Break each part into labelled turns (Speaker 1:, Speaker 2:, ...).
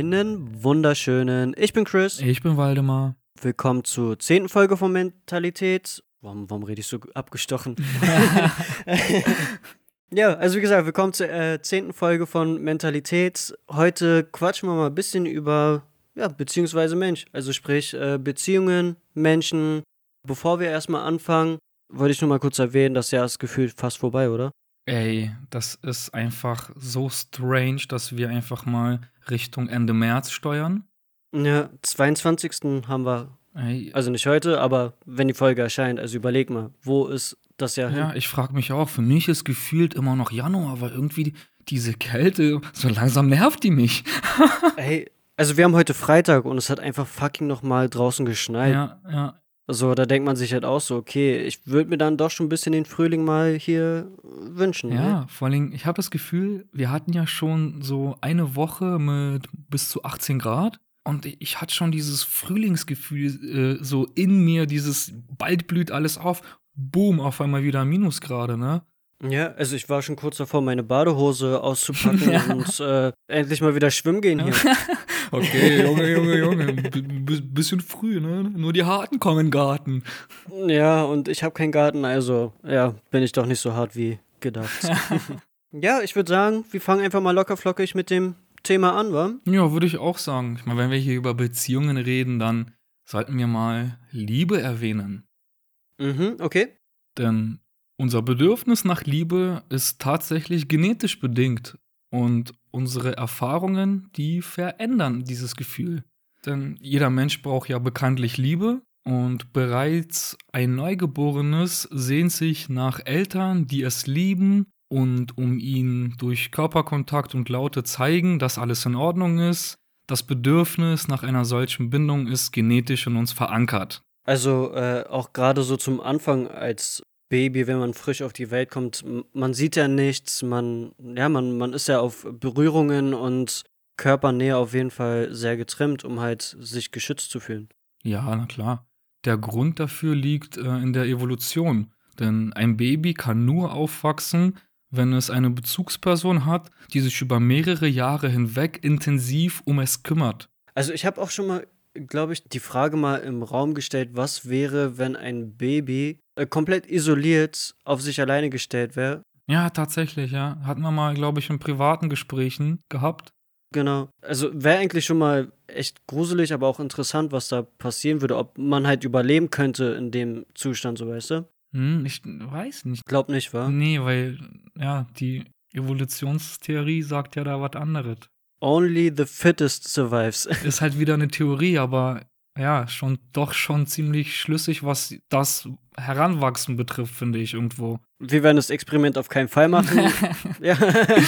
Speaker 1: Einen wunderschönen. Ich bin Chris.
Speaker 2: Ich bin Waldemar.
Speaker 1: Willkommen zur zehnten Folge von Mentalität. Warum, warum rede ich so abgestochen? ja, also wie gesagt, willkommen zur äh, zehnten Folge von Mentalität. Heute quatschen wir mal ein bisschen über, ja, beziehungsweise Mensch. Also sprich, äh, Beziehungen, Menschen. Bevor wir erstmal anfangen, wollte ich nur mal kurz erwähnen, das Jahr ist gefühlt fast vorbei, oder?
Speaker 2: Ey, das ist einfach so strange, dass wir einfach mal Richtung Ende März steuern.
Speaker 1: Ja, 22. haben wir,
Speaker 2: Ey,
Speaker 1: also nicht heute, aber wenn die Folge erscheint, also überleg mal, wo ist das Jahr
Speaker 2: ja,
Speaker 1: hin?
Speaker 2: ich frage mich auch, für mich ist gefühlt immer noch Januar, weil irgendwie diese Kälte, so langsam nervt die mich.
Speaker 1: Ey, also wir haben heute Freitag und es hat einfach fucking nochmal draußen geschneit.
Speaker 2: Ja, ja.
Speaker 1: So, da denkt man sich halt auch so, okay, ich würde mir dann doch schon ein bisschen den Frühling mal hier wünschen.
Speaker 2: Ja,
Speaker 1: Ne?
Speaker 2: vor allem, ich habe das Gefühl, wir hatten ja schon so eine Woche mit bis zu 18 Grad. Und ich hatte schon dieses Frühlingsgefühl äh, so in mir, dieses bald blüht alles auf. Boom, auf einmal wieder Minusgrade, ne?
Speaker 1: Ja, also ich war schon kurz davor, meine Badehose auszupacken
Speaker 2: Ja.
Speaker 1: und äh, endlich mal wieder schwimmen gehen hier.
Speaker 2: Okay, Junge, Junge, Junge. B bisschen früh, ne? Nur die Harten kommen in den Garten.
Speaker 1: Ja, und ich habe keinen Garten, also ja, bin ich doch nicht so hart wie gedacht. ja, ich würde sagen, wir fangen einfach mal locker flockig mit dem Thema an, wa?
Speaker 2: Ja, würde ich auch sagen. Ich meine, wenn wir hier über Beziehungen reden, dann sollten wir mal Liebe erwähnen.
Speaker 1: Mhm, okay.
Speaker 2: Denn unser Bedürfnis nach Liebe ist tatsächlich genetisch bedingt. Und unsere Erfahrungen, die verändern dieses Gefühl. Denn jeder Mensch braucht ja bekanntlich Liebe. Und bereits ein Neugeborenes sehnt sich nach Eltern, die es lieben und um ihn durch Körperkontakt und Laute zeigen, dass alles in Ordnung ist. Das Bedürfnis nach einer solchen Bindung ist genetisch in uns verankert.
Speaker 1: Also äh, auch gerade so zum Anfang als Baby, wenn man frisch auf die Welt kommt, man sieht ja nichts, man, ja, man, man ist ja auf Berührungen und Körpernähe auf jeden Fall sehr getrimmt, um halt sich geschützt zu fühlen.
Speaker 2: Ja, na klar. Der Grund dafür liegt äh, in der Evolution. Denn ein Baby kann nur aufwachsen, wenn es eine Bezugsperson hat, die sich über mehrere Jahre hinweg intensiv um es kümmert.
Speaker 1: Also ich habe auch schon mal, glaube ich, die Frage mal im Raum gestellt, was wäre, wenn ein Baby äh, komplett isoliert auf sich alleine gestellt wäre.
Speaker 2: Ja, tatsächlich, ja. Hatten wir mal, glaube ich, in privaten Gesprächen gehabt.
Speaker 1: Genau. Also wäre eigentlich schon mal echt gruselig, aber auch interessant, was da passieren würde, ob man halt überleben könnte in dem Zustand, so weißt du?
Speaker 2: Hm, ich weiß nicht.
Speaker 1: Glaub nicht, wa?
Speaker 2: Nee, weil, ja, die Evolutionstheorie sagt ja da was anderes.
Speaker 1: Only the fittest survives.
Speaker 2: Ist halt wieder eine Theorie, aber ja, schon doch schon ziemlich schlüssig, was das Heranwachsen betrifft, finde ich irgendwo.
Speaker 1: Wir werden das Experiment auf keinen Fall machen. ja.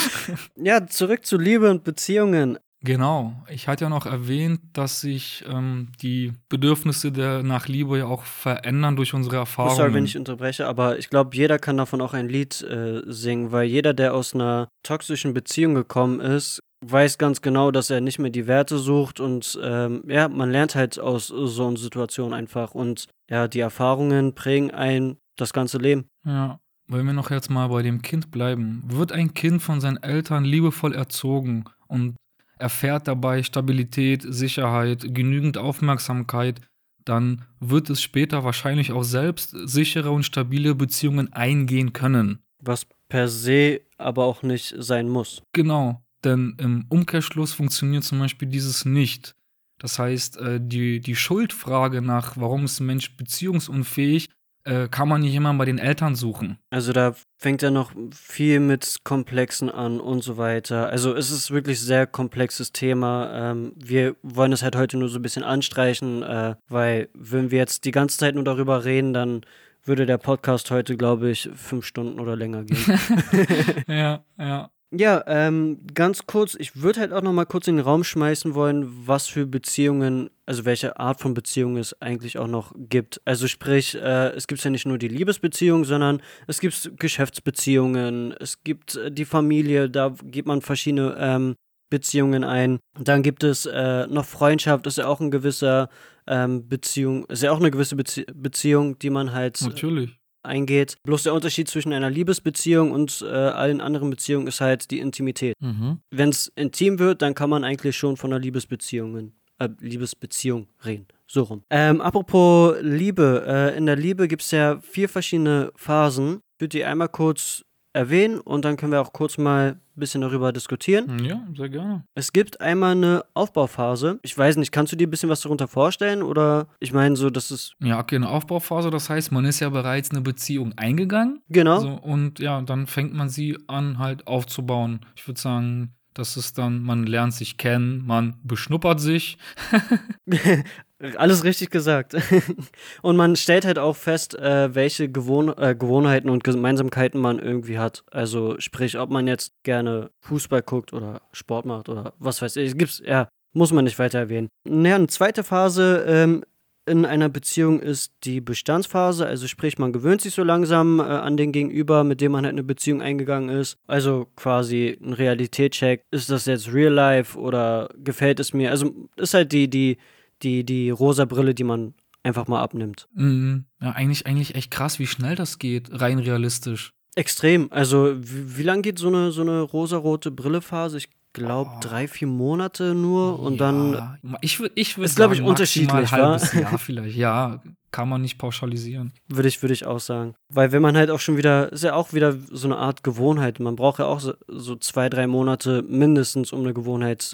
Speaker 1: ja, zurück zu Liebe und Beziehungen.
Speaker 2: Genau. Ich hatte ja noch erwähnt, dass sich ähm, die Bedürfnisse der nach Liebe ja auch verändern durch unsere
Speaker 1: Oh,
Speaker 2: Erfahrungen.
Speaker 1: sorry, wenn ich unterbreche, aber ich glaube, jeder kann davon auch ein Lied äh, singen, weil jeder, der aus einer toxischen Beziehung gekommen ist, weiß ganz genau, dass er nicht mehr die Werte sucht und ähm, ja, man lernt halt aus so einer Situation einfach und ja, die Erfahrungen prägen ein das ganze Leben.
Speaker 2: ja. Wollen wir noch jetzt mal bei dem Kind bleiben? Wird ein Kind von seinen Eltern liebevoll erzogen und erfährt dabei Stabilität, Sicherheit, genügend Aufmerksamkeit, dann wird es später wahrscheinlich auch selbst sichere und stabile Beziehungen eingehen können.
Speaker 1: Was per se aber auch nicht sein muss.
Speaker 2: Genau, denn im Umkehrschluss funktioniert zum Beispiel dieses nicht. Das heißt, äh, die, die Schuldfrage nach, warum ist ein Mensch beziehungsunfähig, äh, kann man nicht immer bei den Eltern suchen.
Speaker 1: Also da fängt er noch viel mit Komplexen an und so weiter. Also es ist wirklich sehr komplexes Thema. Ähm, wir wollen es halt heute nur so ein bisschen anstreichen, äh, weil wenn wir jetzt die ganze Zeit nur darüber reden, dann würde der Podcast heute, glaube ich, fünf Stunden oder länger gehen.
Speaker 2: ja, ja.
Speaker 1: Ja, ähm, ganz kurz, ich würde halt auch noch mal kurz in den Raum schmeißen wollen, was für Beziehungen, also welche Art von Beziehung es eigentlich auch noch gibt. Also sprich, äh, es gibt ja nicht nur die Liebesbeziehung, sondern es gibt Geschäftsbeziehungen, es gibt äh, die Familie, da geht man verschiedene ähm, Beziehungen ein. Dann gibt es äh, noch Freundschaft, ist ja auch ein gewisser ähm, Beziehung, ist ja auch eine gewisse Bezie Beziehung, die man halt
Speaker 2: Natürlich.
Speaker 1: Eingeht. Bloß der Unterschied zwischen einer Liebesbeziehung und äh, allen anderen Beziehungen ist halt die Intimität.
Speaker 2: Mhm.
Speaker 1: Wenn es intim wird, dann kann man eigentlich schon von einer Liebesbeziehung, äh, Liebesbeziehung reden. So rum. Ähm, apropos Liebe. Äh, in der Liebe gibt es ja vier verschiedene Phasen. Ich würde die einmal kurz erwähnen und dann können wir auch kurz mal ein bisschen darüber diskutieren.
Speaker 2: Ja, sehr gerne.
Speaker 1: Es gibt einmal eine Aufbauphase. Ich weiß nicht, kannst du dir ein bisschen was darunter vorstellen? Oder ich meine, so, das ist.
Speaker 2: Ja, okay, eine Aufbauphase, das heißt, man ist ja bereits eine Beziehung eingegangen.
Speaker 1: Genau.
Speaker 2: So, und ja, dann fängt man sie an, halt aufzubauen. Ich würde sagen, das ist dann, man lernt sich kennen, man beschnuppert sich.
Speaker 1: Alles richtig gesagt. und man stellt halt auch fest, äh, welche Gewohn äh, Gewohnheiten und Gemeinsamkeiten man irgendwie hat. Also sprich, ob man jetzt gerne Fußball guckt oder Sport macht oder was weiß ich. Gibt's, ja, muss man nicht weiter erwähnen. Naja, eine zweite Phase ähm, in einer Beziehung ist die Bestandsphase. Also sprich, man gewöhnt sich so langsam äh, an den Gegenüber, mit dem man halt eine Beziehung eingegangen ist. Also quasi ein Realitätscheck. Ist das jetzt Real Life oder gefällt es mir? Also ist halt die, die die, die rosa Brille, die man einfach mal abnimmt.
Speaker 2: Mhm. Ja, eigentlich, eigentlich echt krass, wie schnell das geht, rein realistisch.
Speaker 1: Extrem. Also, wie, wie lange geht so eine, so eine rosarote Brillephase? Ich glaube,
Speaker 2: Oh.
Speaker 1: drei, vier Monate nur und dann.
Speaker 2: Ja, ich würde ich würd
Speaker 1: Ist, glaub ich, unterschiedlich,
Speaker 2: halbes Jahr vielleicht. Ja, kann man nicht pauschalisieren.
Speaker 1: Würde ich, würde ich auch sagen. Weil wenn man halt auch schon wieder, ist ja auch wieder so eine Art Gewohnheit. Man braucht ja auch so, so zwei, drei Monate mindestens, um eine Gewohnheit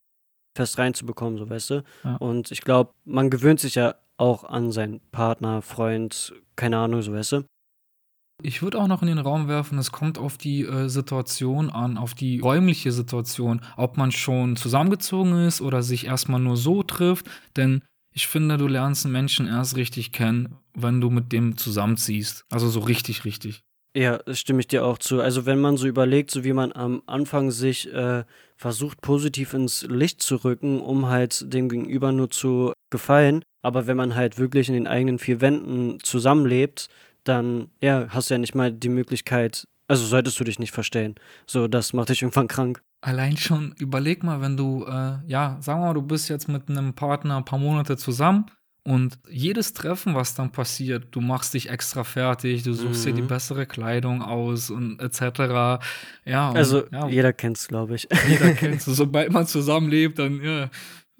Speaker 1: fest reinzubekommen, so weißt du.
Speaker 2: Ja.
Speaker 1: Und ich glaube, man gewöhnt sich ja auch an seinen Partner, Freund, keine Ahnung, so weißt du.
Speaker 2: Ich würde auch noch in den Raum werfen, es kommt auf die äh, Situation an, auf die räumliche Situation, ob man schon zusammengezogen ist oder sich erstmal nur so trifft. Denn ich finde, du lernst einen Menschen erst richtig kennen, wenn du mit dem zusammenziehst. Also so richtig, richtig.
Speaker 1: Ja, stimme ich dir auch zu. Also wenn man so überlegt, so wie man am Anfang sich äh, versucht, positiv ins Licht zu rücken, um halt dem Gegenüber nur zu gefallen, aber wenn man halt wirklich in den eigenen vier Wänden zusammenlebt, dann ja, hast du ja nicht mal die Möglichkeit, also solltest du dich nicht verstellen. So, das macht dich irgendwann krank.
Speaker 2: Allein schon, überleg mal, wenn du, äh, ja, sagen wir mal, du bist jetzt mit einem Partner ein paar Monate zusammen und jedes Treffen, was dann passiert, du machst dich extra fertig, du suchst dir die
Speaker 1: Mhm.
Speaker 2: bessere Kleidung aus und etc. Ja, und,
Speaker 1: Also
Speaker 2: ja,
Speaker 1: jeder kennt's, glaube ich.
Speaker 2: jeder kennt es. Sobald man zusammenlebt, dann, ja,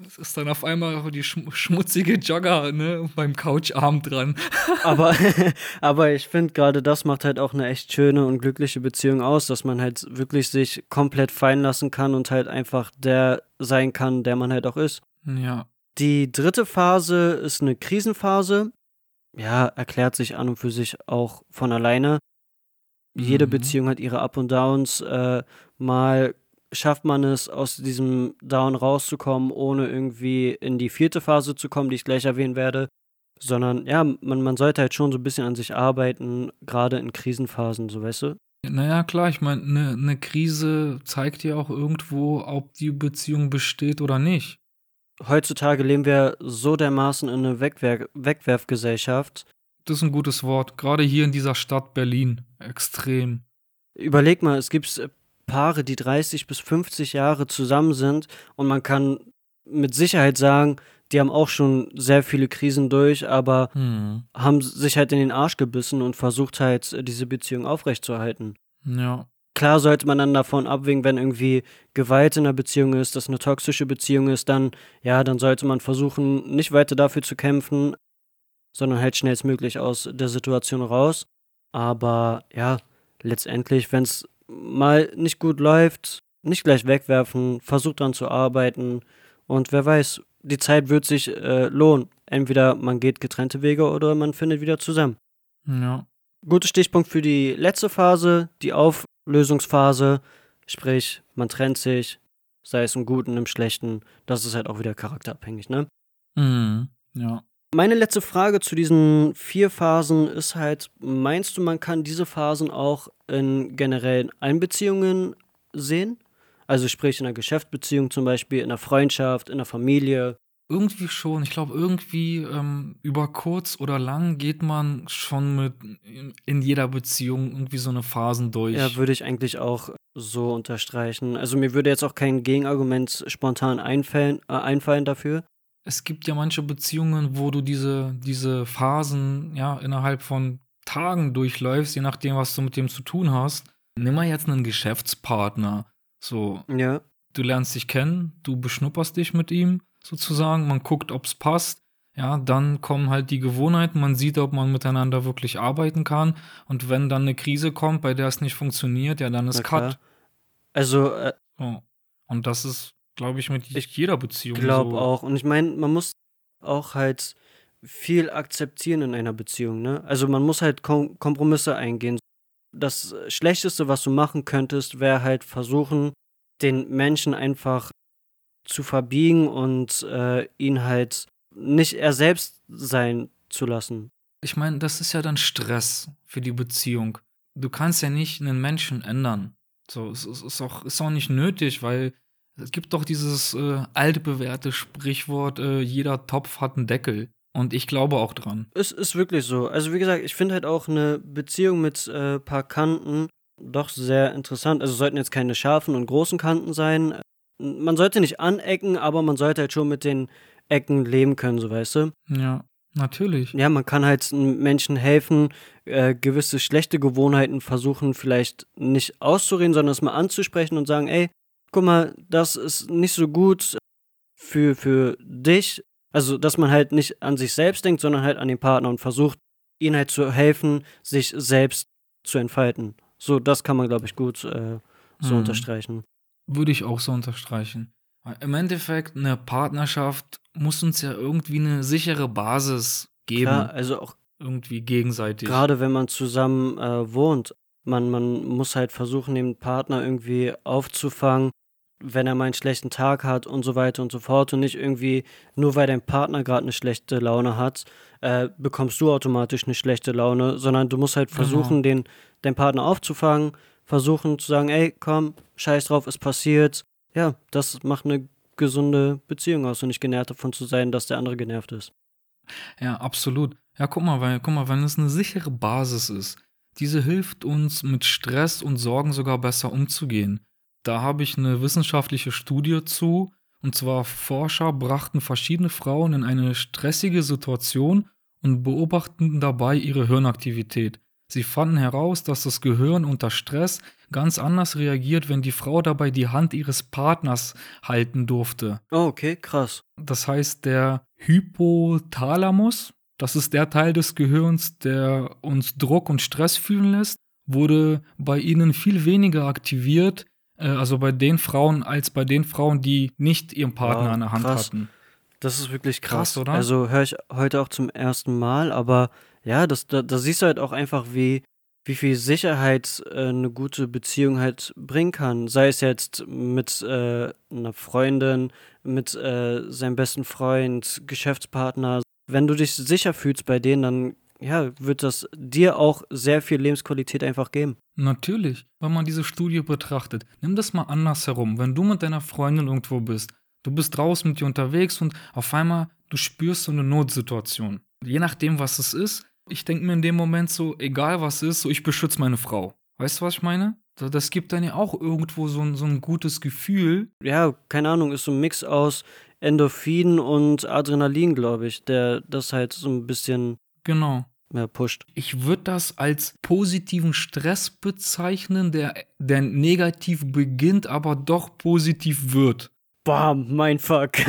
Speaker 2: es ist dann auf einmal die schm schmutzige Jogger, ne, beim Coucharm dran.
Speaker 1: aber, aber ich finde, gerade das macht halt auch eine echt schöne und glückliche Beziehung aus, dass man halt wirklich sich komplett fallen lassen kann und halt einfach der sein kann, der man halt auch ist.
Speaker 2: Ja,
Speaker 1: Die dritte Phase ist eine Krisenphase. Ja, erklärt sich an und für sich auch von alleine. Jede
Speaker 2: Mhm.
Speaker 1: Beziehung hat ihre Up und Downs. Äh, mal schafft man es, aus diesem Down rauszukommen, ohne irgendwie in die vierte Phase zu kommen, die ich gleich erwähnen werde. Sondern ja, man, man sollte halt schon so ein bisschen an sich arbeiten, gerade in Krisenphasen, so weißt du?
Speaker 2: naja, klar, ich meine, eine ne Krise zeigt ja auch irgendwo, ob die Beziehung besteht oder nicht.
Speaker 1: Heutzutage leben wir so dermaßen in einer Wegwer Wegwerfgesellschaft.
Speaker 2: Das ist ein gutes Wort. Gerade hier in dieser Stadt Berlin. Extrem.
Speaker 1: Überleg mal, es gibt Paare, die 30 bis 50 Jahre zusammen sind und man kann mit Sicherheit sagen, die haben auch schon sehr viele Krisen durch, aber
Speaker 2: Hm.
Speaker 1: haben sich halt in den Arsch gebissen und versucht halt, diese Beziehung aufrechtzuerhalten.
Speaker 2: Ja.
Speaker 1: Klar sollte man dann davon abwägen, wenn irgendwie Gewalt in der Beziehung ist, dass eine toxische Beziehung ist, dann, ja, dann sollte man versuchen, nicht weiter dafür zu kämpfen, sondern halt schnellstmöglich aus der Situation raus. Aber ja, letztendlich, wenn es mal nicht gut läuft, nicht gleich wegwerfen, versucht dann zu arbeiten und wer weiß, die Zeit wird sich äh, lohnen. Entweder man geht getrennte Wege oder man findet wieder zusammen.
Speaker 2: Ja.
Speaker 1: Guter Stichpunkt für die letzte Phase, die Auflösungsphase. Sprich, man trennt sich, sei es im Guten, im Schlechten. Das ist halt auch wieder charakterabhängig, ne?
Speaker 2: Mhm. Ja.
Speaker 1: Meine letzte Frage zu diesen vier Phasen ist halt, meinst du, man kann diese Phasen auch in generellen Einbeziehungen sehen? Also sprich in einer Geschäftsbeziehung zum Beispiel, in einer Freundschaft, in einer Familie.
Speaker 2: Irgendwie schon. Ich glaube, irgendwie ähm, über kurz oder lang geht man schon mit in, jeder Beziehung irgendwie so eine Phasen durch.
Speaker 1: Ja, würde ich eigentlich auch so unterstreichen. Also mir würde jetzt auch kein Gegenargument spontan einfallen, äh, einfallen dafür.
Speaker 2: es gibt ja manche Beziehungen, wo du diese, diese Phasen ja innerhalb von Tagen durchläufst, je nachdem, was du mit dem zu tun hast. Nimm mal jetzt einen Geschäftspartner. So,
Speaker 1: Ja.
Speaker 2: du lernst dich kennen, du beschnupperst dich mit ihm sozusagen, man guckt, ob es passt. Ja, dann kommen halt die Gewohnheiten, man sieht, ob man miteinander wirklich arbeiten kann. Und wenn dann eine Krise kommt, bei der es nicht funktioniert, ja, dann ist. Cut.
Speaker 1: Also, äh,
Speaker 2: So. Und das ist, glaube ich, mit
Speaker 1: Ich
Speaker 2: jeder Beziehung
Speaker 1: glaube
Speaker 2: so.
Speaker 1: auch. Und ich meine, man muss auch halt viel akzeptieren in einer Beziehung, ne? Also man muss halt Kom Kompromisse eingehen. Das Schlechteste, was du machen könntest, wäre halt versuchen, den Menschen einfach zu verbiegen und äh, ihn halt nicht er selbst sein zu lassen.
Speaker 2: Ich meine, das ist ja dann Stress für die Beziehung. Du kannst ja nicht einen Menschen ändern. So, es ist auch, ist auch nicht nötig, weil es gibt doch dieses äh, alte bewährte Sprichwort, äh, jeder Topf hat einen Deckel. Und ich glaube auch dran.
Speaker 1: Es ist wirklich so. Also wie gesagt, ich finde halt auch eine Beziehung mit äh, paar Kanten doch sehr interessant. Also es sollten jetzt keine scharfen und großen Kanten sein. Man sollte nicht anecken, aber man sollte halt schon mit den Ecken leben können, so weißt du.
Speaker 2: Ja, natürlich.
Speaker 1: Ja, man kann halt Menschen helfen, äh, gewisse schlechte Gewohnheiten versuchen, vielleicht nicht auszureden, sondern es mal anzusprechen und sagen, ey, guck mal, das ist nicht so gut für, für dich. Also, dass man halt nicht an sich selbst denkt, sondern halt an den Partner und versucht, ihnen halt zu helfen, sich selbst zu entfalten. So, das kann man, glaube ich, gut äh, so
Speaker 2: Mhm.
Speaker 1: unterstreichen.
Speaker 2: Würde ich auch so unterstreichen. Im Endeffekt, eine Partnerschaft muss uns ja irgendwie eine sichere Basis geben.
Speaker 1: Klar, also auch
Speaker 2: Irgendwie gegenseitig.
Speaker 1: Gerade wenn man zusammen äh, wohnt, man, man muss halt versuchen, den Partner irgendwie aufzufangen, wenn er mal einen schlechten Tag hat und so weiter und so fort und nicht irgendwie, nur weil dein Partner gerade eine schlechte Laune hat, äh, bekommst du automatisch eine schlechte Laune, sondern du musst halt
Speaker 2: Genau.
Speaker 1: versuchen, den, deinen Partner aufzufangen, versuchen zu sagen, ey, komm, scheiß drauf, ist passiert. Ja, das macht eine gesunde Beziehung aus und nicht genervt davon zu sein, dass der andere genervt ist.
Speaker 2: Ja, absolut. Ja, guck mal, weil, guck mal, wenn es eine sichere Basis ist, diese hilft uns mit Stress und Sorgen sogar besser umzugehen. Da habe ich eine wissenschaftliche Studie zu, und zwar Forscher brachten verschiedene Frauen in eine stressige Situation und beobachteten dabei ihre Hirnaktivität. Sie fanden heraus, dass das Gehirn unter Stress ganz anders reagiert, wenn die Frau dabei die Hand ihres Partners halten durfte.
Speaker 1: Oh, okay, krass.
Speaker 2: Das heißt, der Hypothalamus, das ist der Teil des Gehirns, der uns Druck und Stress fühlen lässt, wurde bei ihnen viel weniger aktiviert, äh, also bei den Frauen, als bei den Frauen, die nicht ihren Partner
Speaker 1: Wow,
Speaker 2: an der Hand
Speaker 1: krass.
Speaker 2: hatten.
Speaker 1: Das ist wirklich krass,
Speaker 2: Krass, oder?
Speaker 1: Also höre ich heute auch zum ersten Mal, aber ja, das, da, da siehst du halt auch einfach, wie, wie viel Sicherheit äh, eine gute Beziehung halt bringen kann. Sei es jetzt mit äh, einer Freundin, mit äh, seinem besten Freund, Geschäftspartner. Wenn du dich sicher fühlst bei denen, dann ja, wird das dir auch sehr viel Lebensqualität einfach geben.
Speaker 2: Natürlich, wenn man diese Studie betrachtet, nimm das mal anders herum. Wenn du mit deiner Freundin irgendwo bist, du bist draußen mit dir unterwegs und auf einmal du spürst so eine Notsituation. Je nachdem, was es ist, ich denke mir in dem Moment so, egal was ist, so ich beschütze meine Frau. Weißt du, was ich meine? Das gibt dann ja auch irgendwo so ein, so ein gutes Gefühl.
Speaker 1: Ja, keine Ahnung, ist so ein Mix aus Endorphin und Adrenalin, glaube ich, der das halt so ein bisschen
Speaker 2: Genau.
Speaker 1: ja, pusht.
Speaker 2: Ich würde das als positiven Stress bezeichnen, der, der negativ beginnt, aber doch positiv wird.
Speaker 1: Bam, mein Fuck.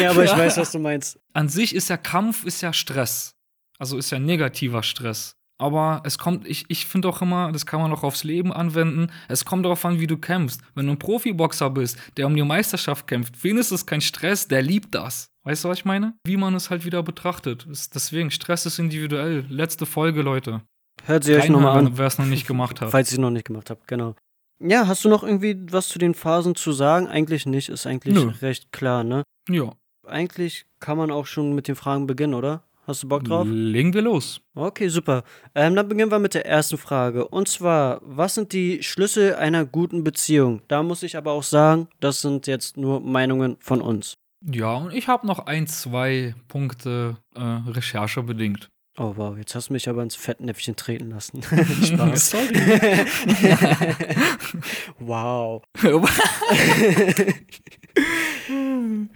Speaker 1: ja, aber ich weiß, was du meinst.
Speaker 2: an sich ist ja Kampf ist ja Stress. Also ist ja negativer Stress. Aber es kommt, ich, ich finde auch immer, das kann man auch aufs Leben anwenden, es kommt darauf an, wie du kämpfst. Wenn du ein Profiboxer bist, der um die Meisterschaft kämpft, es kein Stress, der liebt das. Weißt du, was ich meine? Wie man es halt wieder betrachtet. Ist, deswegen, Stress ist individuell. Letzte Folge, Leute.
Speaker 1: Hört sie euch nochmal an,
Speaker 2: wer es noch nicht gemacht hat.
Speaker 1: falls ihr es noch nicht gemacht habt, genau. Ja, hast du noch irgendwie was zu den Phasen zu sagen? Eigentlich nicht, ist eigentlich
Speaker 2: Nö.
Speaker 1: recht klar, ne?
Speaker 2: ja.
Speaker 1: Eigentlich kann man auch schon mit den Fragen beginnen, oder? Hast du Bock drauf?
Speaker 2: Legen wir los.
Speaker 1: Okay, super. Ähm, dann beginnen wir mit der ersten Frage. Und zwar, was sind die Schlüssel einer guten Beziehung? Da muss ich aber auch sagen, das sind jetzt nur Meinungen von uns.
Speaker 2: Ja, und ich habe noch ein, zwei Punkte äh, Recherche bedingt.
Speaker 1: Oh wow, jetzt hast du mich aber ins Fettnäpfchen treten lassen. Spaß.
Speaker 2: Sorry.
Speaker 1: wow.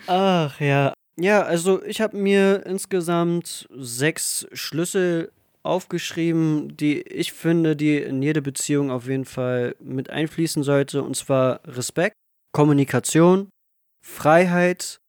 Speaker 1: Ach ja. Ja, also ich habe mir insgesamt sechs Schlüssel aufgeschrieben, die ich finde, die in jede Beziehung auf jeden Fall mit einfließen sollte. Und zwar Respekt, Kommunikation, Freiheit,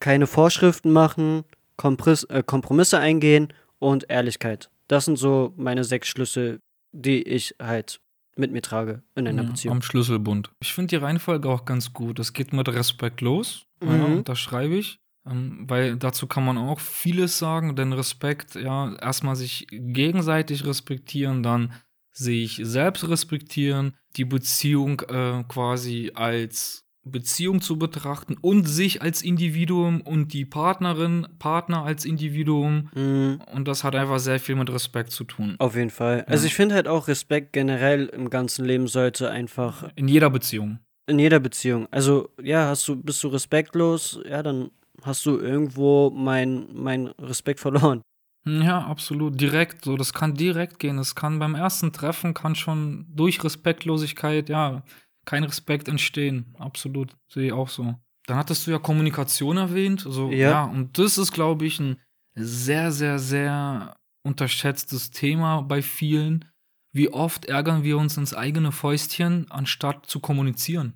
Speaker 1: keine Vorschriften machen, Kompriss, äh, Kompromisse eingehen und Ehrlichkeit. Das sind so meine sechs Schlüssel, die ich halt mit mir trage in einer
Speaker 2: Ja,
Speaker 1: Beziehung.
Speaker 2: am Schlüsselbund. Ich finde die Reihenfolge auch ganz gut. Es geht mit Respekt los. Ja,
Speaker 1: Mhm.
Speaker 2: und das schreibe ich. Ähm, weil dazu kann man auch vieles sagen, denn Respekt, ja, erstmal sich gegenseitig respektieren, dann sich selbst respektieren, die Beziehung äh, quasi als Beziehung zu betrachten und sich als Individuum und die Partnerin, Partner als Individuum.
Speaker 1: Mhm.
Speaker 2: Und das hat einfach sehr viel mit Respekt zu tun.
Speaker 1: Auf jeden Fall. Also
Speaker 2: Ja.
Speaker 1: ich finde halt auch Respekt generell im ganzen Leben sollte einfach
Speaker 2: In jeder Beziehung.
Speaker 1: in jeder Beziehung. Also ja, hast du bist du respektlos, ja, dann hast du irgendwo mein mein Respekt verloren.
Speaker 2: Ja, absolut. Direkt, so, das kann direkt gehen. Es kann beim ersten Treffen, kann schon durch Respektlosigkeit, ja, kein Respekt entstehen. Absolut, sehe ich auch so. Dann hattest du ja Kommunikation erwähnt. So,
Speaker 1: Ja.
Speaker 2: ja. und das ist, glaube ich, ein sehr, sehr, sehr unterschätztes Thema bei vielen. Wie oft ärgern wir uns ins eigene Fäustchen, anstatt zu kommunizieren?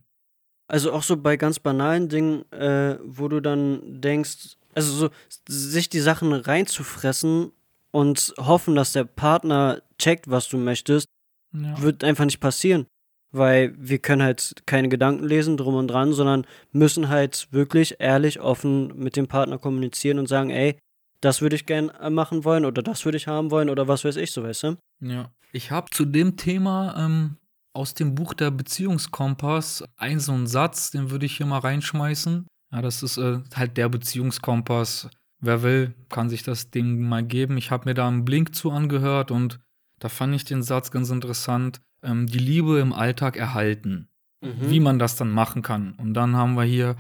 Speaker 1: Also auch so bei ganz banalen Dingen, äh, wo du dann denkst, also so sich die Sachen reinzufressen und hoffen, dass der Partner checkt, was du möchtest,
Speaker 2: Ja.
Speaker 1: wird einfach nicht passieren. Weil wir können halt keine Gedanken lesen, drum und dran, sondern müssen halt wirklich ehrlich, offen mit dem Partner kommunizieren und sagen, ey, das würde ich gern äh, machen wollen oder das würde ich haben wollen oder was weiß ich, so weißt du?
Speaker 2: Ja. Ich habe zu dem Thema ähm, aus dem Buch der Beziehungskompass einen so einen Satz, den würde ich hier mal reinschmeißen. Ja, das ist äh, halt der Beziehungskompass. Wer will, kann sich das Ding mal geben. Ich habe mir da einen Blink zu angehört und da fand ich den Satz ganz interessant. Ähm, die Liebe im Alltag erhalten.
Speaker 1: Mhm.
Speaker 2: Wie man das dann machen kann. Und dann haben wir hier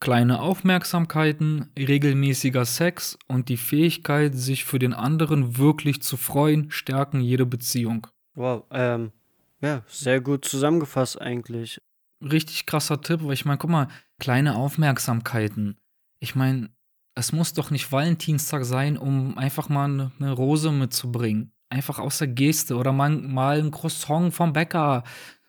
Speaker 2: kleine Aufmerksamkeiten, regelmäßiger Sex und die Fähigkeit, sich für den anderen wirklich zu freuen, stärken jede Beziehung.
Speaker 1: Wow, ähm, ja, sehr gut zusammengefasst eigentlich.
Speaker 2: Richtig krasser Tipp, weil ich meine, guck mal, kleine Aufmerksamkeiten. Ich meine, es muss doch nicht Valentinstag sein, um einfach mal eine, eine Rose mitzubringen. Einfach aus der Geste oder mal, mal ein Croissant vom Bäcker.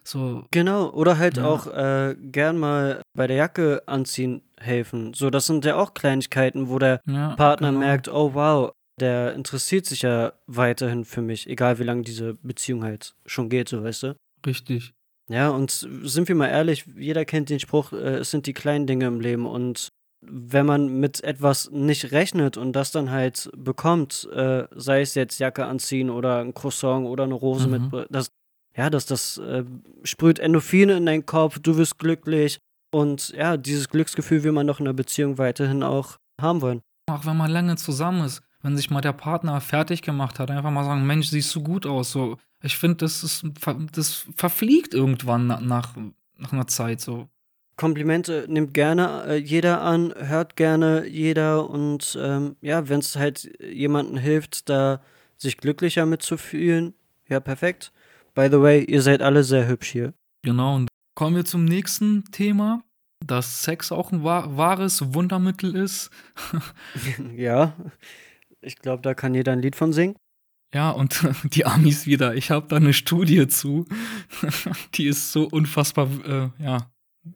Speaker 2: So,
Speaker 1: Genau, oder halt
Speaker 2: Ja.
Speaker 1: auch äh, gern mal bei der Jacke anziehen helfen. So, das sind ja auch Kleinigkeiten, wo der
Speaker 2: ja,
Speaker 1: Partner
Speaker 2: genau.
Speaker 1: merkt, oh wow, der interessiert sich ja weiterhin für mich, egal wie lange diese Beziehung halt schon geht, so weißt du.
Speaker 2: Richtig.
Speaker 1: Ja, und sind wir mal ehrlich, jeder kennt den Spruch, äh, es sind die kleinen Dinge im Leben und wenn man mit etwas nicht rechnet und das dann halt bekommt, äh, sei es jetzt Jacke anziehen oder ein Croissant oder eine Rose
Speaker 2: Mhm.
Speaker 1: mit, das, ja, das, das äh, sprüht Endorphine in deinen Kopf, du wirst glücklich und ja, dieses Glücksgefühl will man doch in der Beziehung weiterhin auch haben wollen.
Speaker 2: Auch wenn man lange zusammen ist, wenn sich mal der Partner fertig gemacht hat, einfach mal sagen, Mensch, siehst du gut aus. So, ich finde, das ist das verfliegt irgendwann na- nach, nach einer Zeit so.
Speaker 1: Komplimente nimmt gerne äh, jeder an, hört gerne jeder und ähm, ja, wenn es halt jemandem hilft, da sich glücklicher mitzufühlen, ja, perfekt. By the way, ihr seid alle sehr hübsch hier.
Speaker 2: Genau. Und kommen wir zum nächsten Thema, dass Sex auch ein wahr, wahres Wundermittel ist.
Speaker 1: ja, ich glaube, da kann jeder ein Lied von singen.
Speaker 2: Ja, und die Amis wieder. Ich habe da eine Studie zu. die ist so unfassbar, äh, ja,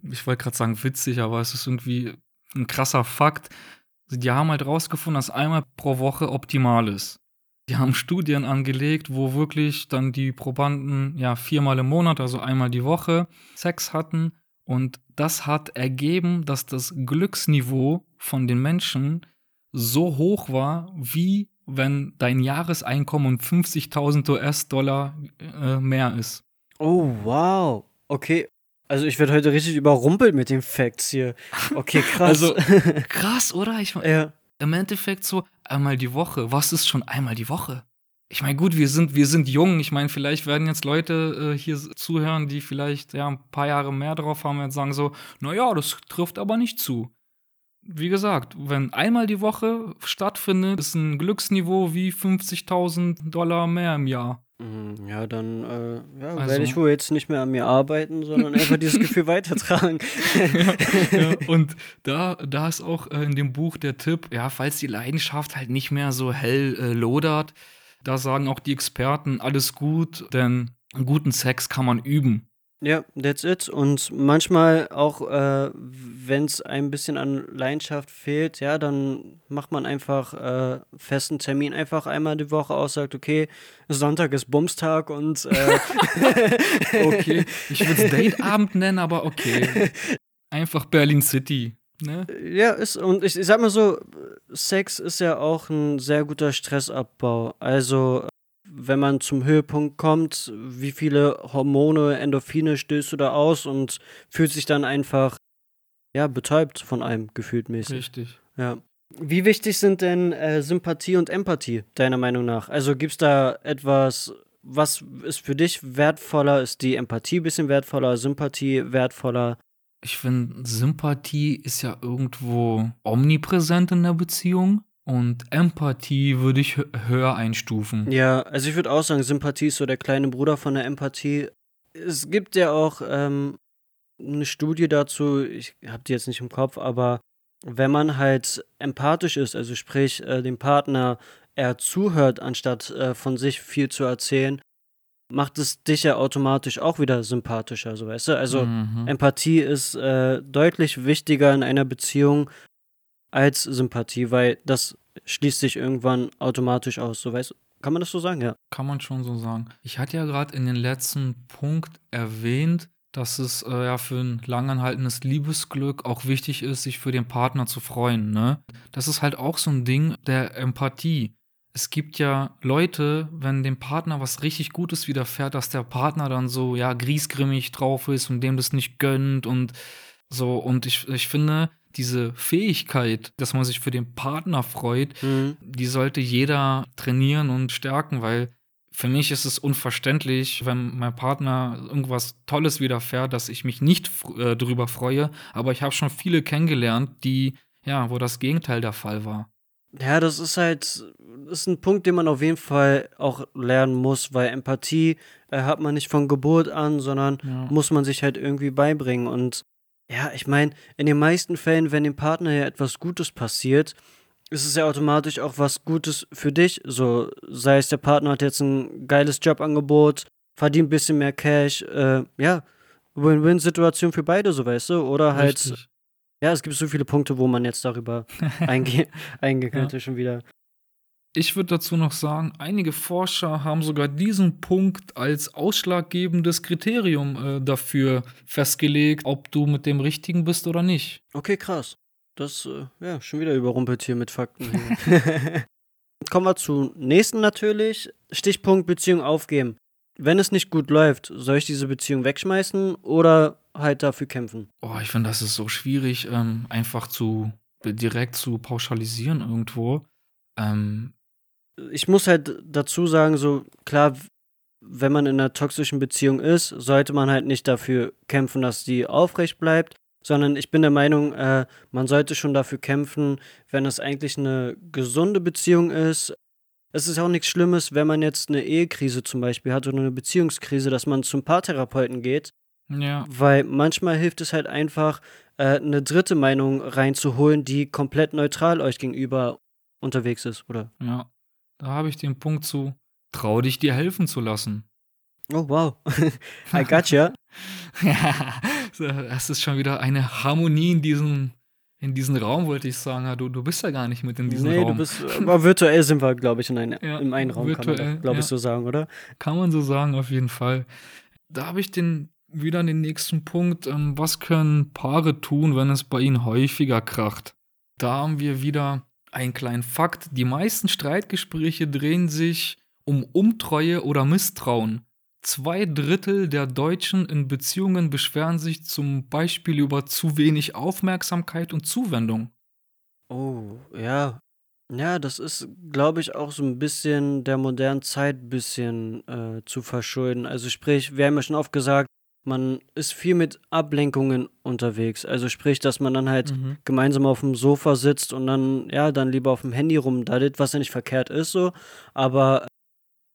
Speaker 2: ich wollte gerade sagen witzig, aber es ist irgendwie ein krasser Fakt. Die haben halt rausgefunden, dass einmal pro Woche optimal ist. Die haben Studien angelegt, wo wirklich dann die Probanden ja viermal im Monat, also einmal die Woche, Sex hatten. Und das hat ergeben, dass das Glücksniveau von den Menschen so hoch war, wie wenn dein Jahreseinkommen um 50.000 US-Dollar äh, mehr ist.
Speaker 1: Oh, wow. Okay. Also ich werde heute richtig überrumpelt mit den Facts hier. Okay, krass.
Speaker 2: Also- Krass, oder? Ich mein,
Speaker 1: ja.
Speaker 2: im Endeffekt so einmal die Woche. Was ist schon einmal die Woche? Ich meine, gut, wir sind, wir sind jung. Ich meine, vielleicht werden jetzt Leute äh, hier zuhören, die vielleicht ja ein paar Jahre mehr drauf haben und sagen so, naja, das trifft aber nicht zu. Wie gesagt, wenn einmal die Woche stattfindet, ist ein Glücksniveau wie 50.000 Dollar mehr im Jahr.
Speaker 1: Mm, Ja, dann äh, ja,
Speaker 2: Also-
Speaker 1: werde ich wohl jetzt nicht mehr an mir arbeiten, sondern einfach dieses Gefühl weitertragen.
Speaker 2: ja, und da, da ist auch äh, in dem Buch der Tipp, ja, falls die Leidenschaft halt nicht mehr so hell äh, lodert, Da sagen auch die Experten, alles gut, denn guten Sex kann man üben.
Speaker 1: Ja, that's it. Und manchmal auch, äh, wenn es ein bisschen an Leidenschaft fehlt, ja, dann macht man einfach äh, festen Termin einfach einmal die Woche aus, sagt, okay, Sonntag ist Bumstag und äh
Speaker 2: okay, ich würde es Dateabend nennen, aber okay. Einfach Berlin City. Ne?
Speaker 1: Ja, ist, und ich, ich sag mal so, Sex ist ja auch ein sehr guter Stressabbau. Also wenn man zum Höhepunkt kommt, wie viele Hormone, Endorphine stößt du da aus und fühlt sich dann einfach, ja, betäubt von einem, gefühlt mäßig.
Speaker 2: Richtig.
Speaker 1: Ja. Wie wichtig sind denn äh, Sympathie und Empathie, deiner Meinung nach? Also gibt es da etwas, was ist für dich wertvoller? Ist die Empathie ein bisschen wertvoller, Sympathie wertvoller?
Speaker 2: Ich finde, Sympathie ist ja irgendwo omnipräsent in der Beziehung. Und Empathie würde ich höher einstufen.
Speaker 1: Ja, also ich würde auch sagen, Sympathie ist so der kleine Bruder von der Empathie. Es gibt ja auch ähm, eine Studie dazu, ich habe die jetzt nicht im Kopf, aber wenn man halt empathisch ist, also sprich äh, dem Partner eher zuhört, anstatt äh, von sich viel zu erzählen, macht es dich ja automatisch auch wieder sympathischer, so weißt du? Also mhm. Empathie ist äh, deutlich wichtiger in einer Beziehung als Sympathie, weil das schließt sich irgendwann automatisch aus. So weißt kann man das so sagen, ja?
Speaker 2: Kann man schon so sagen. Ich hatte ja gerade in den letzten Punkt erwähnt, dass es äh, ja für ein langanhaltendes Liebesglück auch wichtig ist, sich für den Partner zu freuen. Ne? Das ist halt auch so ein Ding der Empathie. Es gibt ja Leute, wenn dem Partner was richtig Gutes widerfährt, dass der Partner dann so, ja, griesgrimmig drauf ist und dem das nicht gönnt und so. Und ich, ich finde, diese Fähigkeit, dass man sich für den Partner freut, mhm. die sollte jeder trainieren und stärken, weil für mich ist es unverständlich, wenn mein Partner irgendwas Tolles widerfährt, dass ich mich nicht äh, darüber freue. Aber ich habe schon viele kennengelernt, die, ja, wo das Gegenteil der Fall war.
Speaker 1: Ja, das ist halt, ist ein Punkt, den man auf jeden Fall auch lernen muss, weil Empathie äh, hat man nicht von Geburt an, sondern ja. muss man sich halt irgendwie beibringen. Und ja, ich meine, in den meisten Fällen, wenn dem Partner ja etwas Gutes passiert, ist es ja automatisch auch was Gutes für dich. So, sei es der Partner hat jetzt ein geiles Jobangebot, verdient ein bisschen mehr Cash, äh, ja, Win-Win-Situation für beide, so weißt du. Oder halt, Richtig. ja, es gibt so viele Punkte, wo man jetzt darüber einge eingehen könnte, ja. schon wieder.
Speaker 2: Ich würde dazu noch sagen, einige Forscher haben sogar diesen Punkt als ausschlaggebendes Kriterium äh, dafür festgelegt, ob du mit dem Richtigen bist oder nicht.
Speaker 1: Okay, krass. Das, äh, ja, schon wieder überrumpelt hier mit Fakten. Kommen wir zu nächsten natürlich. Stichpunkt Beziehung aufgeben. Wenn es nicht gut läuft, soll ich diese Beziehung wegschmeißen oder halt dafür kämpfen?
Speaker 2: Oh, ich finde, das ist so schwierig, ähm, einfach zu direkt zu pauschalisieren irgendwo. Ähm,
Speaker 1: ich muss halt dazu sagen, so klar, wenn man in einer toxischen Beziehung ist, sollte man halt nicht dafür kämpfen, dass die aufrecht bleibt, sondern ich bin der Meinung, äh, man sollte schon dafür kämpfen, wenn es eigentlich eine gesunde Beziehung ist. Es ist auch nichts Schlimmes, wenn man jetzt eine Ehekrise zum Beispiel hat oder eine Beziehungskrise, dass man zum Paartherapeuten geht.
Speaker 2: Ja.
Speaker 1: Weil manchmal hilft es halt einfach, äh, eine dritte Meinung reinzuholen, die komplett neutral euch gegenüber unterwegs ist, oder?
Speaker 2: Ja. Da habe ich den Punkt zu, trau dich dir helfen zu lassen.
Speaker 1: Oh, wow. I gotcha.
Speaker 2: ja, das ist schon wieder eine Harmonie in diesem, in diesem Raum, wollte ich sagen. Du, du bist ja gar nicht mit in diesem nee, Raum. Nee, du
Speaker 1: bist, aber virtuell sind wir, glaube ich, in ein, ja, im einen Raum, virtuell, kann man, glaube ja. ich, so sagen, oder?
Speaker 2: Kann man so sagen, auf jeden Fall. Da habe ich den, wieder den nächsten Punkt. Ähm, was können Paare tun, wenn es bei ihnen häufiger kracht? Da haben wir wieder ein kleiner Fakt, die meisten Streitgespräche drehen sich um Untreue oder Misstrauen. Zwei Drittel der Deutschen in Beziehungen beschweren sich zum Beispiel über zu wenig Aufmerksamkeit und Zuwendung.
Speaker 1: Oh, ja. Ja, das ist, glaube ich, auch so ein bisschen der modernen Zeit bisschen äh, zu verschulden. Also sprich, wir haben ja schon oft gesagt, man ist viel mit Ablenkungen unterwegs. Also sprich, dass man dann halt mhm. gemeinsam auf dem Sofa sitzt und dann, ja, dann lieber auf dem Handy rumdadelt, was ja nicht verkehrt ist so. Aber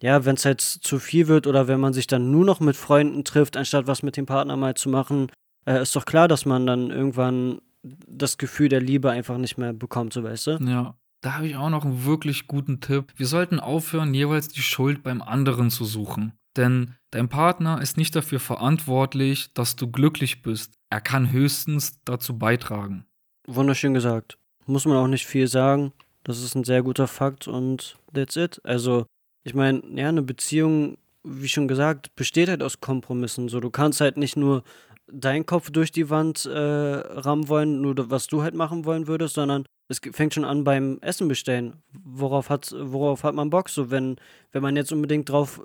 Speaker 1: ja, wenn es halt zu viel wird oder wenn man sich dann nur noch mit Freunden trifft, anstatt was mit dem Partner mal zu machen, äh, ist doch klar, dass man dann irgendwann das Gefühl der Liebe einfach nicht mehr bekommt, so weißt du?
Speaker 2: Ja. da habe ich auch noch einen wirklich guten Tipp. Wir sollten aufhören, jeweils die Schuld beim anderen zu suchen. Denn dein Partner ist nicht dafür verantwortlich, dass du glücklich bist. Er kann höchstens dazu beitragen.
Speaker 1: Wunderschön gesagt. Muss man auch nicht viel sagen. Das ist ein sehr guter Fakt und that's it. Also, ich meine, ja, eine Beziehung, wie schon gesagt, besteht halt aus Kompromissen. So, du kannst halt nicht nur deinen Kopf durch die Wand äh, rammen wollen, nur was du halt machen wollen würdest, sondern es fängt schon an beim Essen bestellen. Worauf hat, worauf hat man Bock? So, wenn, wenn man jetzt unbedingt drauf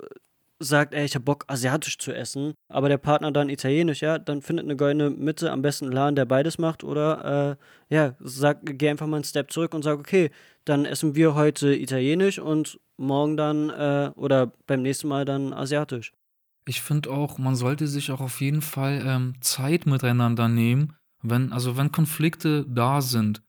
Speaker 1: sagt, ey, ich hab Bock, asiatisch zu essen, aber der Partner dann italienisch, ja, dann findet eine goldene Mitte, am besten einen Laden, der beides macht, oder äh, ja, sag, geh einfach mal einen Step zurück und sag, okay, dann essen wir heute italienisch und morgen dann äh, oder beim nächsten Mal dann asiatisch.
Speaker 2: Ich finde auch, man sollte sich auch auf jeden Fall ähm, Zeit miteinander nehmen, wenn, also wenn Konflikte da sind,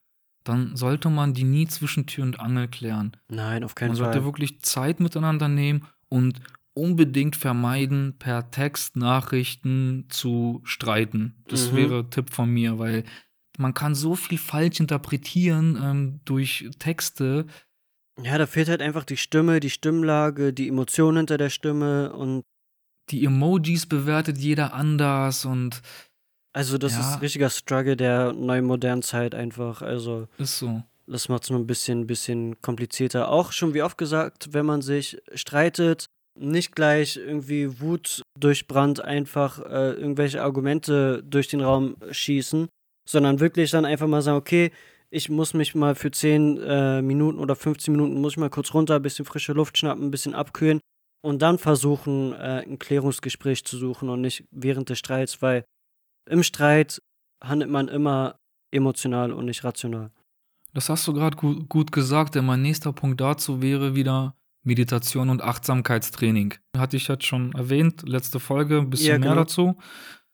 Speaker 2: dann sollte man die nie zwischen Tür und Angel klären.
Speaker 1: Nein, auf keinen
Speaker 2: Man
Speaker 1: Fall.
Speaker 2: sollte wirklich Zeit miteinander nehmen und unbedingt vermeiden, per Textnachrichten zu streiten. Das
Speaker 1: Mhm.
Speaker 2: wäre Tipp von mir, weil man kann so viel falsch interpretieren ähm, durch Texte.
Speaker 1: Ja, da fehlt halt einfach die Stimme, die Stimmlage, die Emotion hinter der Stimme und
Speaker 2: Die Emojis bewertet jeder anders und
Speaker 1: also das
Speaker 2: Ja.
Speaker 1: ist ein richtiger Struggle der neuen modernen Zeit einfach. Also
Speaker 2: ist so.
Speaker 1: das macht es nur ein bisschen, bisschen komplizierter. Auch schon wie oft gesagt, wenn man sich streitet, nicht gleich irgendwie Wut durchbrannt einfach äh, irgendwelche Argumente durch den Raum schießen, sondern wirklich dann einfach mal sagen, okay, ich muss mich mal für 10 äh, Minuten oder 15 Minuten, muss ich mal kurz runter, ein bisschen frische Luft schnappen, ein bisschen abkühlen und dann versuchen, äh, ein Klärungsgespräch zu suchen und nicht während des Streits, weil im Streit handelt man immer emotional und nicht rational.
Speaker 2: Das hast du gerade gut, gut gesagt, denn mein nächster Punkt dazu wäre wieder Meditation und Achtsamkeitstraining. Hatte ich jetzt schon erwähnt, letzte Folge, ein bisschen
Speaker 1: Ja,
Speaker 2: mehr
Speaker 1: genau.
Speaker 2: dazu.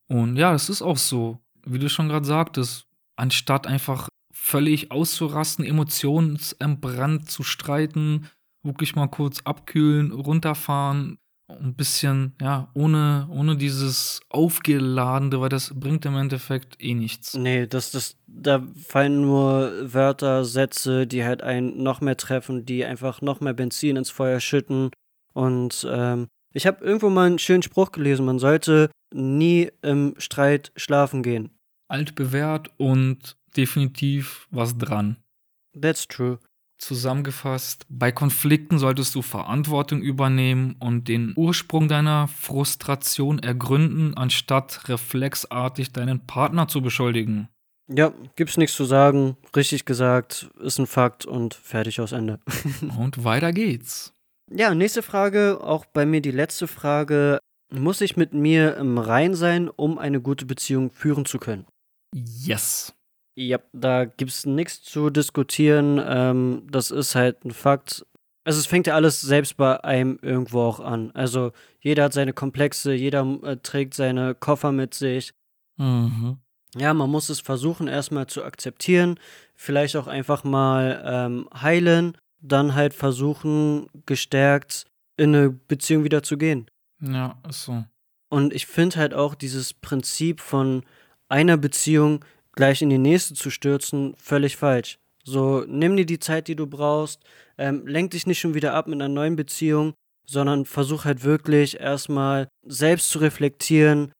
Speaker 2: Und ja, es ist auch so, wie du schon gerade sagtest, anstatt einfach völlig auszurasten, emotionsentbrannt zu streiten, wirklich mal kurz abkühlen, runterfahren, ein bisschen, ja, ohne, ohne dieses Aufgeladene, weil das bringt im Endeffekt eh nichts.
Speaker 1: Nee, das, das, da fallen nur Wörter, Sätze, die halt einen noch mehr treffen, die einfach noch mehr Benzin ins Feuer schütten. Und ähm, ich habe irgendwo mal einen schönen Spruch gelesen, man sollte nie im Streit schlafen gehen.
Speaker 2: Altbewährt und definitiv was dran.
Speaker 1: That's true.
Speaker 2: Zusammengefasst, bei Konflikten solltest du Verantwortung übernehmen und den Ursprung deiner Frustration ergründen, anstatt reflexartig deinen Partner zu beschuldigen.
Speaker 1: Ja, gibt's nichts zu sagen. Richtig gesagt, ist ein Fakt und fertig aus Ende.
Speaker 2: Und weiter geht's.
Speaker 1: Ja, nächste Frage, auch bei mir die letzte Frage. Muss ich mit mir im Rein sein, um eine gute Beziehung führen zu können?
Speaker 2: Yes.
Speaker 1: Ja, da gibt's nichts zu diskutieren. Ähm, das ist halt ein Fakt. Also es fängt ja alles selbst bei einem irgendwo auch an. Also jeder hat seine Komplexe, jeder äh, trägt seine Koffer mit sich.
Speaker 2: Mhm.
Speaker 1: Ja, man muss es versuchen erstmal zu akzeptieren, vielleicht auch einfach mal ähm, heilen, dann halt versuchen, gestärkt in eine Beziehung wieder zu gehen.
Speaker 2: Ja, ist so.
Speaker 1: Und ich finde halt auch dieses Prinzip von einer Beziehung gleich in die nächste zu stürzen, völlig falsch. So, nimm dir die Zeit, die du brauchst, ähm, lenk dich nicht schon wieder ab mit einer neuen Beziehung, sondern versuch halt wirklich erstmal selbst zu reflektieren,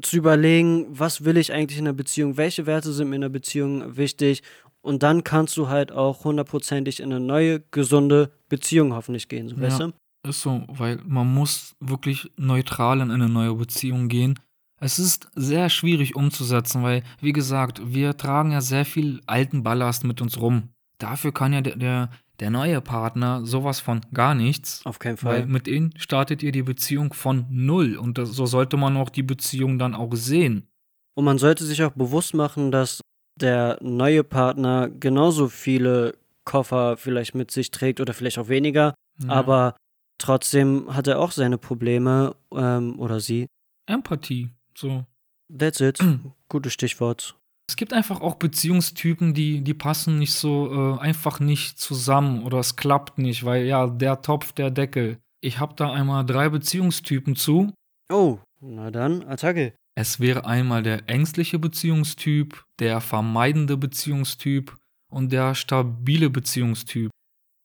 Speaker 1: zu überlegen, was will ich eigentlich in einer Beziehung, welche Werte sind mir in einer Beziehung wichtig und dann kannst du halt auch hundertprozentig in eine neue, gesunde Beziehung hoffentlich gehen, so,
Speaker 2: Ja.
Speaker 1: weißt du?
Speaker 2: Ist so, weil man muss wirklich neutral in eine neue Beziehung gehen. Es ist sehr schwierig umzusetzen, weil, wie gesagt, wir tragen ja sehr viel alten Ballast mit uns rum. Dafür kann ja der, der, der neue Partner sowas von gar nichts.
Speaker 1: Auf keinen
Speaker 2: Weil
Speaker 1: Fall.
Speaker 2: mit ihnen startet ihr die Beziehung von null. Und das, so sollte man auch die Beziehung dann auch sehen.
Speaker 1: Und man sollte sich auch bewusst machen, dass der neue Partner genauso viele Koffer vielleicht mit sich trägt oder vielleicht auch weniger,
Speaker 2: Ja.
Speaker 1: aber trotzdem hat er auch seine Probleme ähm, oder sie.
Speaker 2: Empathie. So.
Speaker 1: That's it. Gutes Stichwort.
Speaker 2: Es gibt einfach auch Beziehungstypen, die, die passen nicht so äh, einfach nicht zusammen oder es klappt nicht, weil ja, der Topf, der Deckel. Ich habe da einmal drei Beziehungstypen zu.
Speaker 1: Oh, na dann, Attacke.
Speaker 2: Es wäre einmal der ängstliche Beziehungstyp, der vermeidende Beziehungstyp und der stabile Beziehungstyp.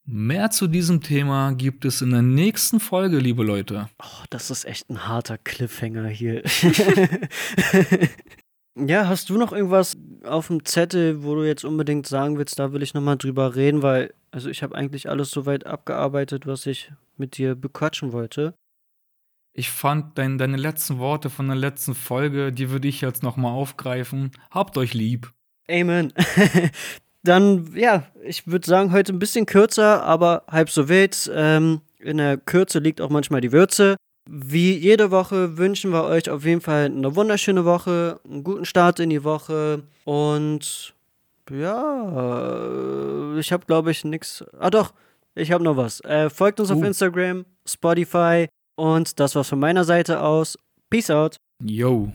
Speaker 2: Mehr zu diesem Thema gibt es in der nächsten Folge, liebe Leute.
Speaker 1: Oh, das ist echt ein harter Cliffhanger hier. ja, hast du noch irgendwas auf dem Zettel, wo du jetzt unbedingt sagen willst, da will ich nochmal drüber reden, weil, also ich habe eigentlich alles soweit abgearbeitet, was ich mit dir bequatschen wollte.
Speaker 2: Ich fand dein, deine letzten Worte von der letzten Folge, die würde ich jetzt nochmal aufgreifen. Habt euch lieb.
Speaker 1: Amen. Dann, ja, ich würde sagen, heute ein bisschen kürzer, aber halb so wild. Ähm, in der Kürze liegt auch manchmal die Würze. Wie jede Woche wünschen wir euch auf jeden Fall eine wunderschöne Woche, einen guten Start in die Woche und ja, ich habe glaube ich nichts. Ah doch, ich habe noch was. Äh, folgt uns uh. auf Instagram, Spotify und das war's von meiner Seite aus. Peace out.
Speaker 2: Yo.